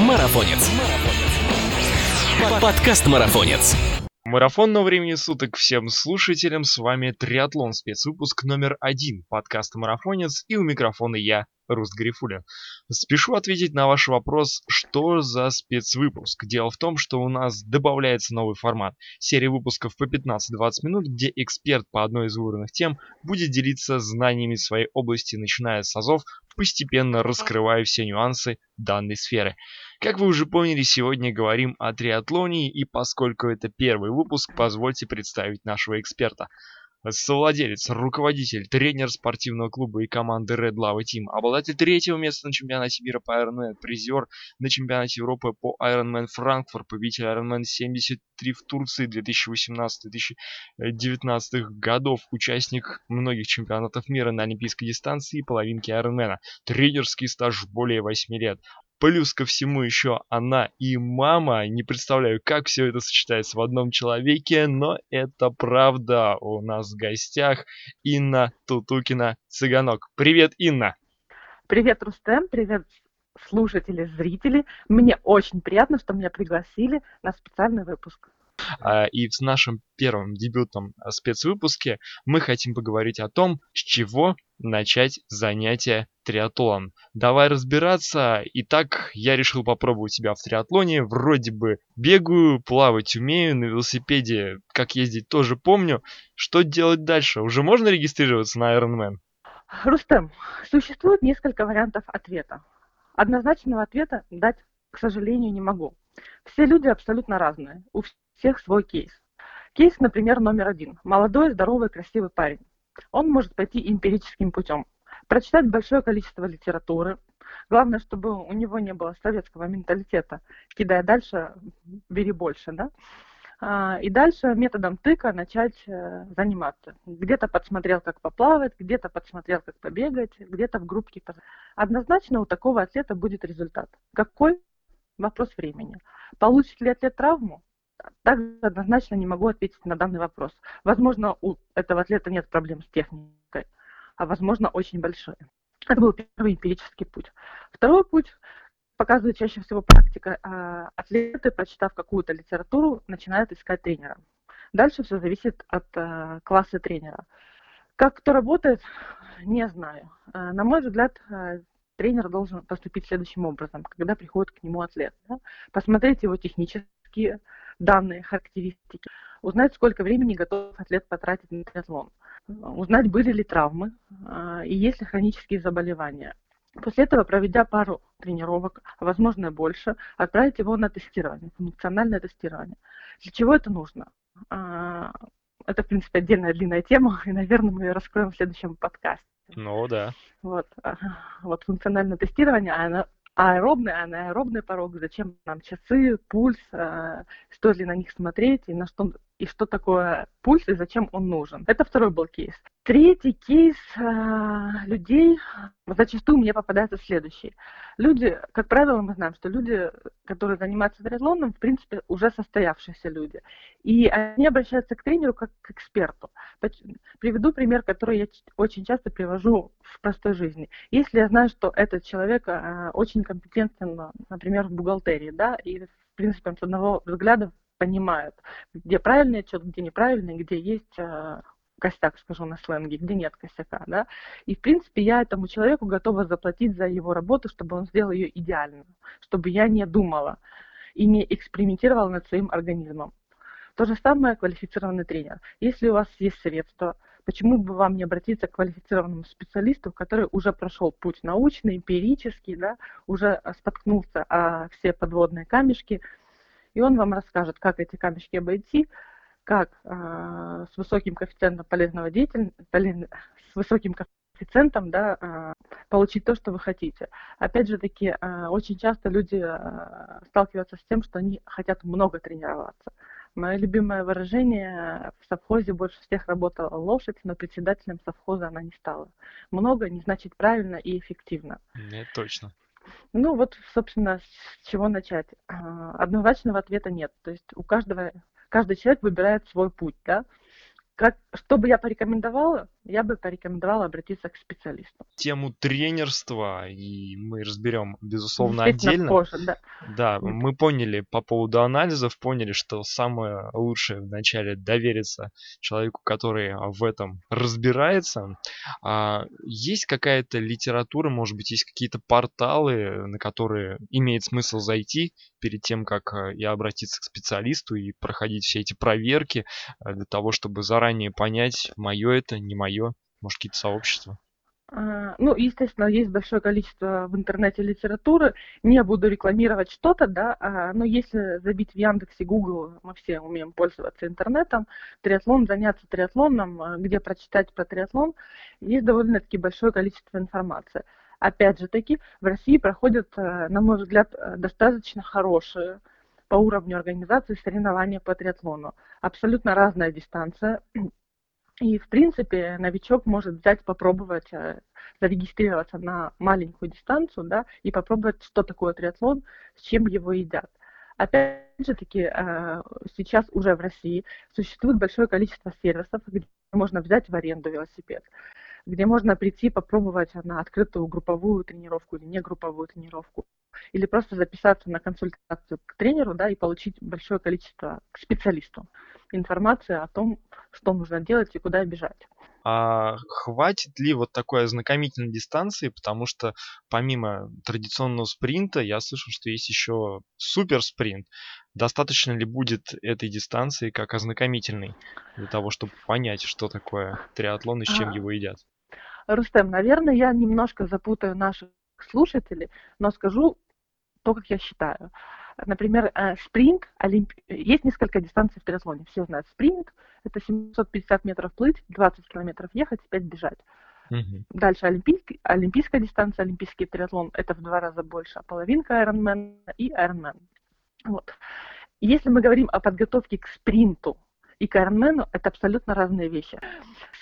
Марафонец. Подкаст Марафонец. Марафонного времени суток всем слушателям, с вами Триатлон, спецвыпуск номер один подкаста «Марафонец» и у микрофона я, Руст Грифуля. Спешу ответить на ваш вопрос, что за спецвыпуск. Дело в том, что у нас добавляется новый формат. Серия выпусков по 15-20 минут, где эксперт по одной из выбранных тем будет делиться знаниями своей области, начиная с азов, постепенно раскрывая все нюансы данной сферы. Как вы уже поняли, сегодня говорим о триатлоне, и поскольку это первый выпуск, позвольте представить нашего эксперта. Совладелец, руководитель, тренер спортивного клуба и команды Red Lava Team, обладатель третьего места на чемпионате мира по Ironman, призер на чемпионате Европы по Ironman Франкфурт, победитель Ironman 73 в Турции 2018-2019 годов, участник многих чемпионатов мира на олимпийской дистанции и половинки Ironman, тренерский стаж более 8 лет, Плюс ко всему еще она и мама. Не представляю, как все это сочетается в одном человеке, но это правда. У нас в гостях Инна Тутукина Цыганок. Привет, Инна! Привет, Рустем, привет, слушатели, зрители. Мне очень приятно, что меня пригласили на специальный выпуск. А, и в нашем первом дебютном а, спецвыпуске мы хотим поговорить о том, с чего начать занятие триатлоном. Давай разбираться. Итак, я решил попробовать себя в триатлоне. Вроде бы бегаю, плавать умею, на велосипеде как ездить тоже помню. Что делать дальше? Уже можно регистрироваться на Ironman? Рустем, существует несколько вариантов ответа. Однозначного ответа дать, к сожалению, не могу. Все люди абсолютно разные. У всех свой кейс. Кейс, например, номер один. Молодой, здоровый, красивый парень. Он может пойти эмпирическим путем. Прочитать большое количество литературы. Главное, чтобы у него не было советского менталитета. Кидая дальше, бери больше, да? А, и дальше методом тыка начать э, заниматься. Где-то подсмотрел, как поплавать, где-то подсмотрел, как побегать, где-то в группке. Однозначно у такого атлета будет результат. Какой? Вопрос времени. Получит ли атлет травму? Также однозначно не могу ответить на данный вопрос. Возможно, у этого атлета нет проблем с техникой, а возможно, очень большие. Это был первый эмпирический путь. Второй путь показывает чаще всего практика. А, атлеты, прочитав какую-то литературу, начинают искать тренера. Дальше все зависит от а, класса тренера. Как кто работает, не знаю. А, на мой взгляд, тренер должен поступить следующим образом, когда приходит к нему атлет. Да? Посмотреть его технические данные, характеристики, узнать, сколько времени готов атлет потратить на триатлон, узнать, были ли травмы а, и есть ли хронические заболевания. После этого, проведя пару тренировок, а возможно больше, отправить его на тестирование, функциональное тестирование. Для чего это нужно? А, это, в принципе, отдельная длинная тема, и, наверное, мы ее раскроем в следующем подкасте. Ну да. Вот, вот функциональное тестирование, оно аэробный, анаэробный порог, зачем нам часы, пульс, э, стоит ли на них смотреть и на что и что такое пульс и зачем он нужен. Это второй был кейс. Третий кейс э, людей зачастую мне попадается следующий. Люди, как правило, мы знаем, что люди, которые занимаются триатлоном, в принципе, уже состоявшиеся люди. И они обращаются к тренеру как к эксперту. Приведу пример, который я очень часто привожу в простой жизни. Если я знаю, что этот человек э, очень компетентен, например, в бухгалтерии, да, и в принципе, с одного взгляда понимают, где правильный отчет, где неправильный, где есть э, косяк, скажу на сленге, где нет косяка, да. И, в принципе, я этому человеку готова заплатить за его работу, чтобы он сделал ее идеально, чтобы я не думала и не экспериментировала над своим организмом. То же самое квалифицированный тренер. Если у вас есть средства, почему бы вам не обратиться к квалифицированному специалисту, который уже прошел путь научный, эмпирический, да, уже споткнулся о все подводные камешки, и он вам расскажет, как эти камешки обойти, как э, с высоким коэффициентом полезного деятельности, с высоким коэффициентом да, э, получить то, что вы хотите. Опять же таки, э, очень часто люди э, сталкиваются с тем, что они хотят много тренироваться. Мое любимое выражение в совхозе больше всех работала лошадь, но председателем совхоза она не стала. Много не значит правильно и эффективно. Нет, точно. Ну вот, собственно, с чего начать? А, однозначного ответа нет. То есть у каждого, каждый человек выбирает свой путь, да? Как что бы я порекомендовала? Я бы порекомендовала обратиться к специалисту. Тему тренерства, и мы разберем, безусловно, отдельно. Позже, да. да, мы поняли по поводу анализов, поняли, что самое лучшее вначале довериться человеку, который в этом разбирается. А есть какая-то литература, может быть, есть какие-то порталы, на которые имеет смысл зайти перед тем, как э, и обратиться к специалисту и проходить все эти проверки э, для того, чтобы заранее понять, мое это, не мое, может, какие-то сообщества? А, ну, естественно, есть большое количество в интернете литературы. Не буду рекламировать что-то, да, а, но если забить в Яндексе, Google, мы все умеем пользоваться интернетом, триатлон, заняться триатлоном, а, где прочитать про триатлон, есть довольно-таки большое количество информации. Опять же таки, в России проходят, на мой взгляд, достаточно хорошие по уровню организации соревнования по триатлону. Абсолютно разная дистанция, и, в принципе, новичок может взять, попробовать э, зарегистрироваться на маленькую дистанцию, да, и попробовать, что такое триатлон, с чем его едят. Опять же таки, э, сейчас уже в России существует большое количество сервисов, где можно взять в аренду велосипед, где можно прийти попробовать на открытую групповую тренировку или не групповую тренировку, или просто записаться на консультацию к тренеру, да, и получить большое количество к специалисту информации о том, что нужно делать и куда бежать. А хватит ли вот такой ознакомительной дистанции, потому что помимо традиционного спринта я слышал, что есть еще супер спринт. Достаточно ли будет этой дистанции как ознакомительной для того, чтобы понять, что такое триатлон и с чем а, его едят? Рустем, наверное, я немножко запутаю наших слушателей, но скажу то, как я считаю. Например, э, спринт, олимп... есть несколько дистанций в триатлоне. Все знают спринт, это 750 метров плыть, 20 километров ехать, 5 бежать. Угу. Дальше олимпийский, олимпийская дистанция, олимпийский триатлон, это в два раза больше, а половинка Ironman и Ironman. Вот. Если мы говорим о подготовке к спринту, и к Ironman это абсолютно разные вещи.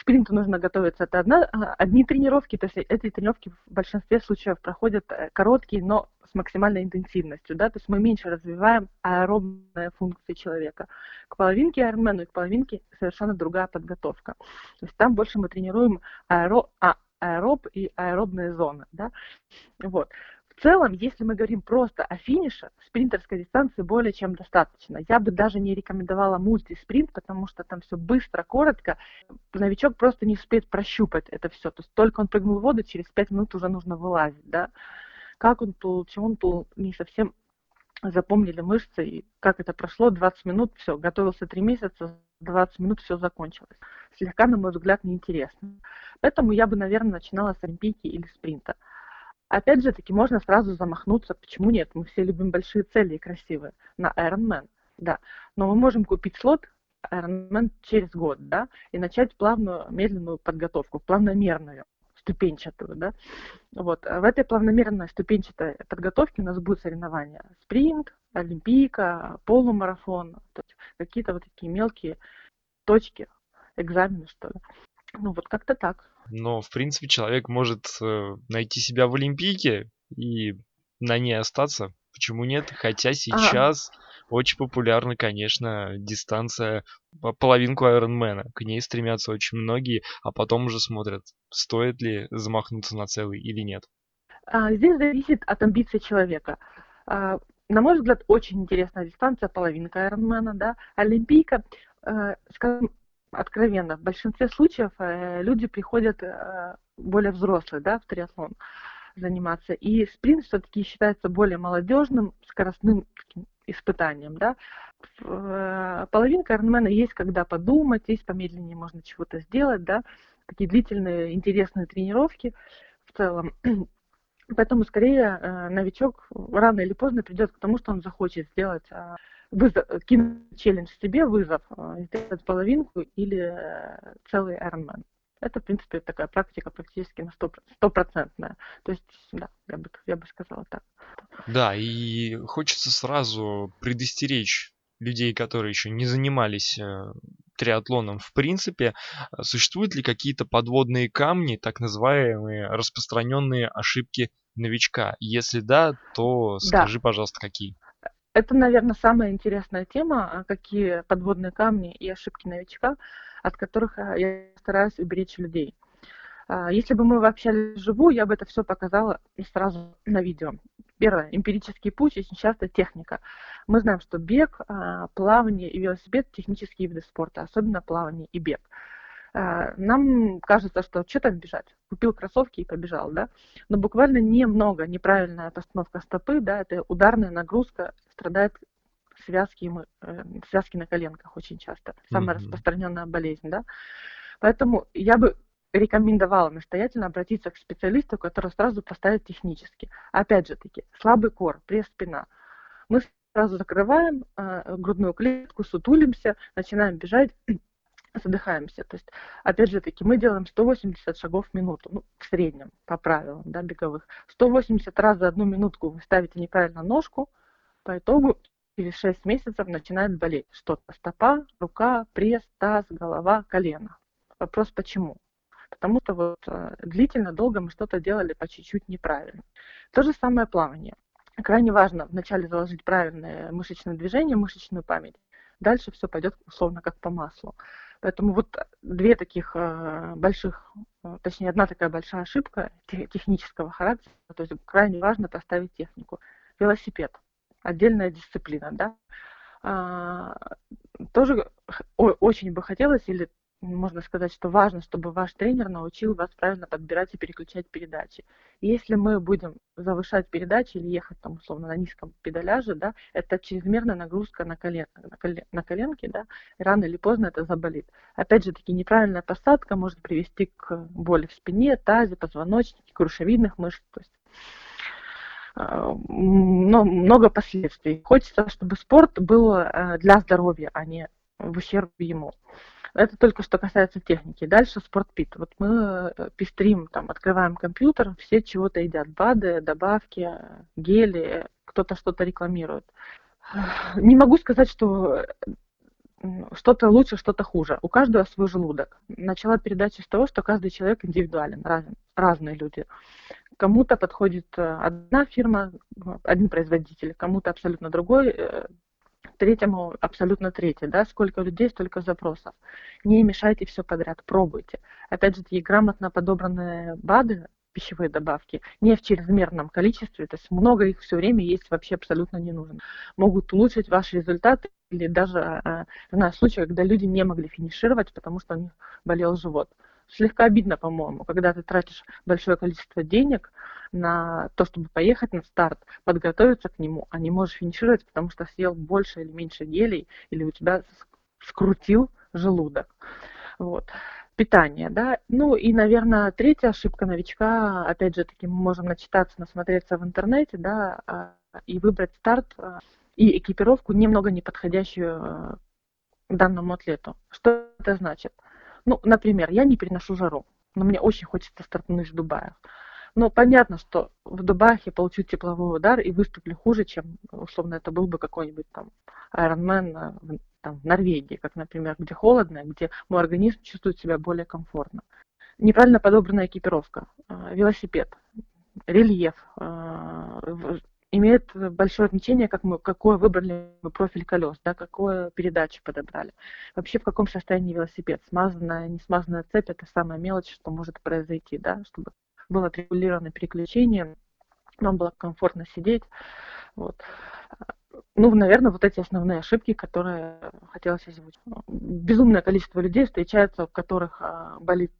Спринту нужно готовиться. Это одна, а, одни тренировки, то есть эти тренировки в большинстве случаев проходят э, короткие, но с максимальной интенсивностью, да, то есть мы меньше развиваем аэробные функции человека. К половинке Ironman и к половинке совершенно другая подготовка. То есть там больше мы тренируем аэро, а, аэроб и аэробные зоны, да, вот. В целом, если мы говорим просто о финише, спринтерской дистанции более чем достаточно. Я бы даже не рекомендовала мультиспринт, потому что там все быстро, коротко. Новичок просто не успеет прощупать это все. То есть только он прыгнул в воду, через 5 минут уже нужно вылазить, да. Как он плыл, чего он плыл, не совсем запомнили мышцы, и как это прошло, 20 минут, все, готовился 3 месяца, 20 минут все закончилось. Слегка, на мой взгляд, неинтересно. Поэтому я бы, наверное, начинала с олимпийки или спринта. Опять же таки, можно сразу замахнуться, почему нет, мы все любим большие цели и красивые, на Ironman, да. Но мы можем купить слот Ironman через год, да, и начать плавную, медленную подготовку, плавномерную, ступенчатую, да. Вот, в этой плавномерной ступенчатой подготовке у нас будут соревнования спринт, олимпийка, полумарафон, какие-то вот такие мелкие точки, экзамены, что ли. Ну, вот как-то так. Но, в принципе, человек может э, найти себя в Олимпийке и на ней остаться. Почему нет? Хотя сейчас а. очень популярна, конечно, дистанция половинку Айронмена. К ней стремятся очень многие, а потом уже смотрят, стоит ли замахнуться на целый или нет. А, здесь зависит от амбиций человека. А, на мой взгляд, очень интересная дистанция, половинка Айронмена, да. Олимпийка, э, скажем, откровенно, в большинстве случаев э, люди приходят э, более взрослые, да, в триатлон заниматься. И спринт все-таки считается более молодежным, скоростным испытанием, да. Э, половинка Ironman есть когда подумать, есть помедленнее можно чего-то сделать, да, такие длительные, интересные тренировки в целом. Поэтому скорее новичок рано или поздно придет к тому, что он захочет сделать э, вызов, кинуть челлендж себе, вызов, э, сделать половинку или э, целый Ironman. Это, в принципе, такая практика практически на стопроцентная. То есть, да, я бы, я бы сказала так. Да, и хочется сразу предостеречь людей, которые еще не занимались э, триатлоном в принципе, существуют ли какие-то подводные камни, так называемые распространенные ошибки новичка? Если да, то скажи, да. пожалуйста, какие? Это, наверное, самая интересная тема, а какие подводные камни и ошибки новичка. от которых э, я стараюсь уберечь людей. А, если бы мы общались вживую, я бы это все показала сразу на видео. Первое, эмпирический путь, очень часто техника. Мы знаем, что бег, а, плавание и велосипед – технические виды спорта, особенно плавание и бег. А, нам кажется, что что там бежать? Купил кроссовки и побежал, да? Но буквально немного неправильная постановка стопы, да, это ударная нагрузка, страдает связки, э, связки на коленках очень часто. Самая mm-hmm. распространенная болезнь, да? Поэтому я бы рекомендовала настоятельно обратиться к специалисту, который сразу поставит технически. Опять же таки, слабый кор, пресс, спина. Мы сразу закрываем э, грудную клетку, сутулимся, начинаем бежать, задыхаемся. То есть, опять же таки, мы делаем 180 шагов в минуту, ну, в среднем, по правилам, да, беговых. 180 раз за одну минутку вы ставите неправильно ножку, по итогу через 6 месяцев начинает болеть что-то. Стопа, рука, пресс, таз, голова, колено. Вопрос почему? потому что вот э, длительно, долго мы что-то делали по чуть-чуть неправильно. То же самое плавание. Крайне важно вначале заложить правильное мышечное движение, мышечную память. Дальше все пойдет условно как по маслу. Поэтому вот две таких э, больших, э, точнее одна такая большая ошибка технического характера, то есть крайне важно поставить технику. Велосипед, отдельная дисциплина, да. А, тоже очень бы хотелось, или можно сказать, что важно, чтобы ваш тренер научил вас правильно подбирать и переключать передачи. если мы будем завышать передачи или ехать там условно на низком педаляже, да, это чрезмерная нагрузка на, колен, на, колен, на коленки, да, и рано или поздно это заболит. Опять же таки, неправильная посадка может привести к боли в спине, тазе, позвоночнике, крушевидных мышц, то есть а, но много последствий. Хочется, чтобы спорт был э, для здоровья, а не в ущерб ему. Это только что касается техники. Дальше спортпит. Вот мы э, пестрим, там, открываем компьютер, все чего-то едят. БАДы, добавки, гели, кто-то что-то рекламирует. Не могу сказать, что что-то лучше, что-то хуже. У каждого свой желудок. Начала передачи с того, что каждый человек индивидуален, разен, разные люди. Кому-то подходит э, одна фирма, один производитель, кому-то абсолютно другой э, третьему абсолютно третий, да, сколько людей, столько запросов. Не мешайте все подряд, пробуйте. Опять же, такие грамотно подобранные БАДы, пищевые добавки, не в чрезмерном количестве, то есть много их все время есть вообще абсолютно не нужно. Могут улучшить ваши результаты или даже, а, знаю случаи, когда люди не могли финишировать, потому что у них болел живот слегка обидно, по-моему, когда ты тратишь большое количество денег на то, чтобы поехать на старт, подготовиться к нему, а не можешь финишировать, потому что съел больше или меньше гелей, или у тебя скрутил желудок. Вот. Питание, да. Ну и, наверное, третья ошибка новичка, опять же таки, мы можем начитаться, насмотреться в интернете, да, а, и выбрать старт а, и экипировку немного не подходящую а, данному атлету. Что это значит? Ну, например, я не переношу жару, но мне очень хочется стартнуть в Дубае. Но понятно, что в Дубае я получу тепловой удар и выступлю хуже, чем, условно, это был бы какой-нибудь там Ironman в, там, в Норвегии, как, например, где холодно, где мой организм чувствует себя более комфортно. Неправильно подобранная экипировка, э, велосипед, рельеф, э, имеет большое значение, как мы, какой выбрали мы профиль колес, да, какую передачу подобрали. Вообще в каком состоянии велосипед. Смазанная, не смазанная цепь – это самая мелочь, что может произойти, да, чтобы было отрегулировано переключение, нам было комфортно сидеть. Вот. Ну, наверное, вот эти основные ошибки, которые хотелось озвучить. Безумное количество людей встречается, у которых а, болит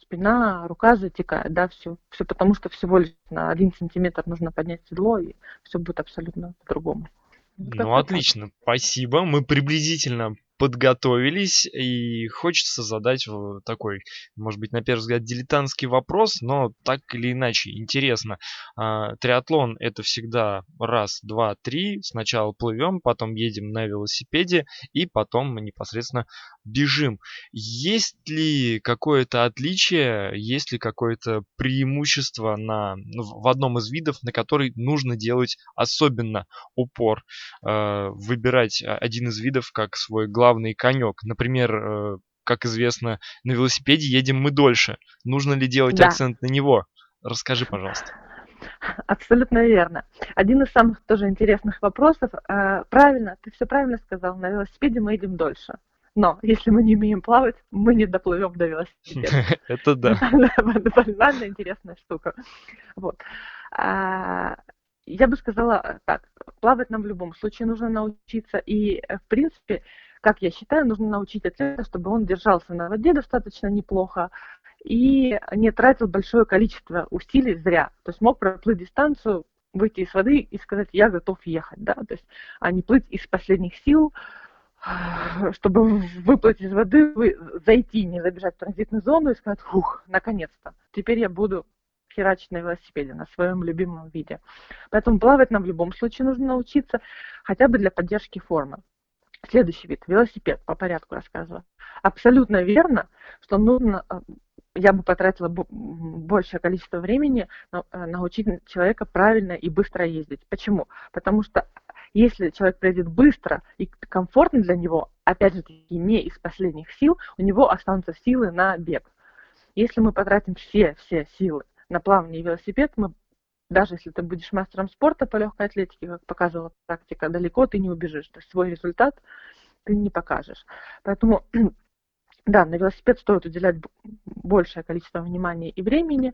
спина, рука затекает, да, все, все потому что всего лишь на один сантиметр нужно поднять седло, и все будет абсолютно по-другому. Ну, отлично, спасибо. Мы приблизительно подготовились, и хочется задать такой, может быть, на первый взгляд, дилетантский вопрос, но так или иначе интересно. А, триатлон это всегда раз, два, три. Сначала плывем, потом едем на велосипеде, и потом мы непосредственно бежим. Есть ли какое-то отличие, есть ли какое-то преимущество на, ну, в одном из видов, на который нужно делать особенно упор? А, выбирать один из видов как свой главный главный конек. Например, э, как известно, на велосипеде едем мы дольше. Нужно ли делать да. акцент на него? Расскажи, пожалуйста. Абсолютно верно. Один из самых тоже интересных вопросов. Э, правильно, ты все правильно сказал. На велосипеде мы едем дольше. Но если мы не умеем плавать, мы не доплывем до велосипеда. Это да. Банально интересная штука. Вот. А, я бы сказала так, плавать нам в любом случае нужно научиться. И, в принципе, как я считаю, нужно научить атлета, чтобы он держался на воде достаточно неплохо и не тратил большое количество усилий зря. То есть мог проплыть дистанцию, выйти из воды и сказать, я готов ехать, да, то есть, а не плыть из последних сил, чтобы выплыть из воды, зайти, не забежать в транзитную зону и сказать, фух, наконец-то, теперь я буду херачить на велосипеде, на своем любимом виде. Поэтому плавать нам в любом случае нужно научиться, хотя бы для поддержки формы. Следующий вид, велосипед, по порядку рассказываю. Абсолютно верно, что нужно, э, я бы потратила большее количество времени э, научить человека правильно и быстро ездить. Почему? Потому что если человек пройдет быстро и комфортно для него, опять же таки не из последних сил, у него останутся силы на бег. Если мы потратим все, все силы на плавание и велосипед, мы даже если ты будешь мастером спорта по легкой атлетике, как показывала практика, далеко ты не убежишь. То есть свой результат ты не покажешь. Поэтому да, на велосипед стоит уделять большее количество внимания и времени,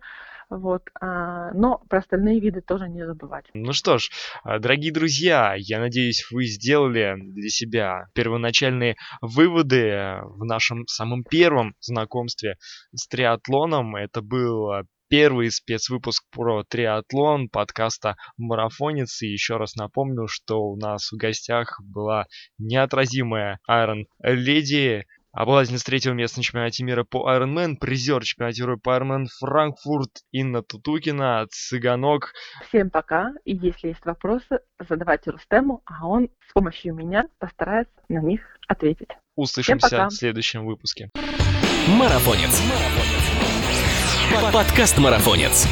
вот, а, но про остальные виды тоже не забывать. Ну что ж, а, дорогие друзья, я надеюсь, вы сделали для себя первоначальные выводы в нашем самом первом знакомстве с триатлоном. Это был первый спецвыпуск про триатлон подкаста «Марафонец». И еще раз напомню, что у нас в гостях была неотразимая Iron Леди, обладательница третьего места на чемпионате мира по Ironman, призер чемпионата мира по Ironman Франкфурт Инна Тутукина, Цыганок. Всем пока, и если есть вопросы, задавайте Рустему, а он с помощью меня постарается на них ответить. Услышимся в следующем выпуске. Марафонец. Подкаст Марафонец.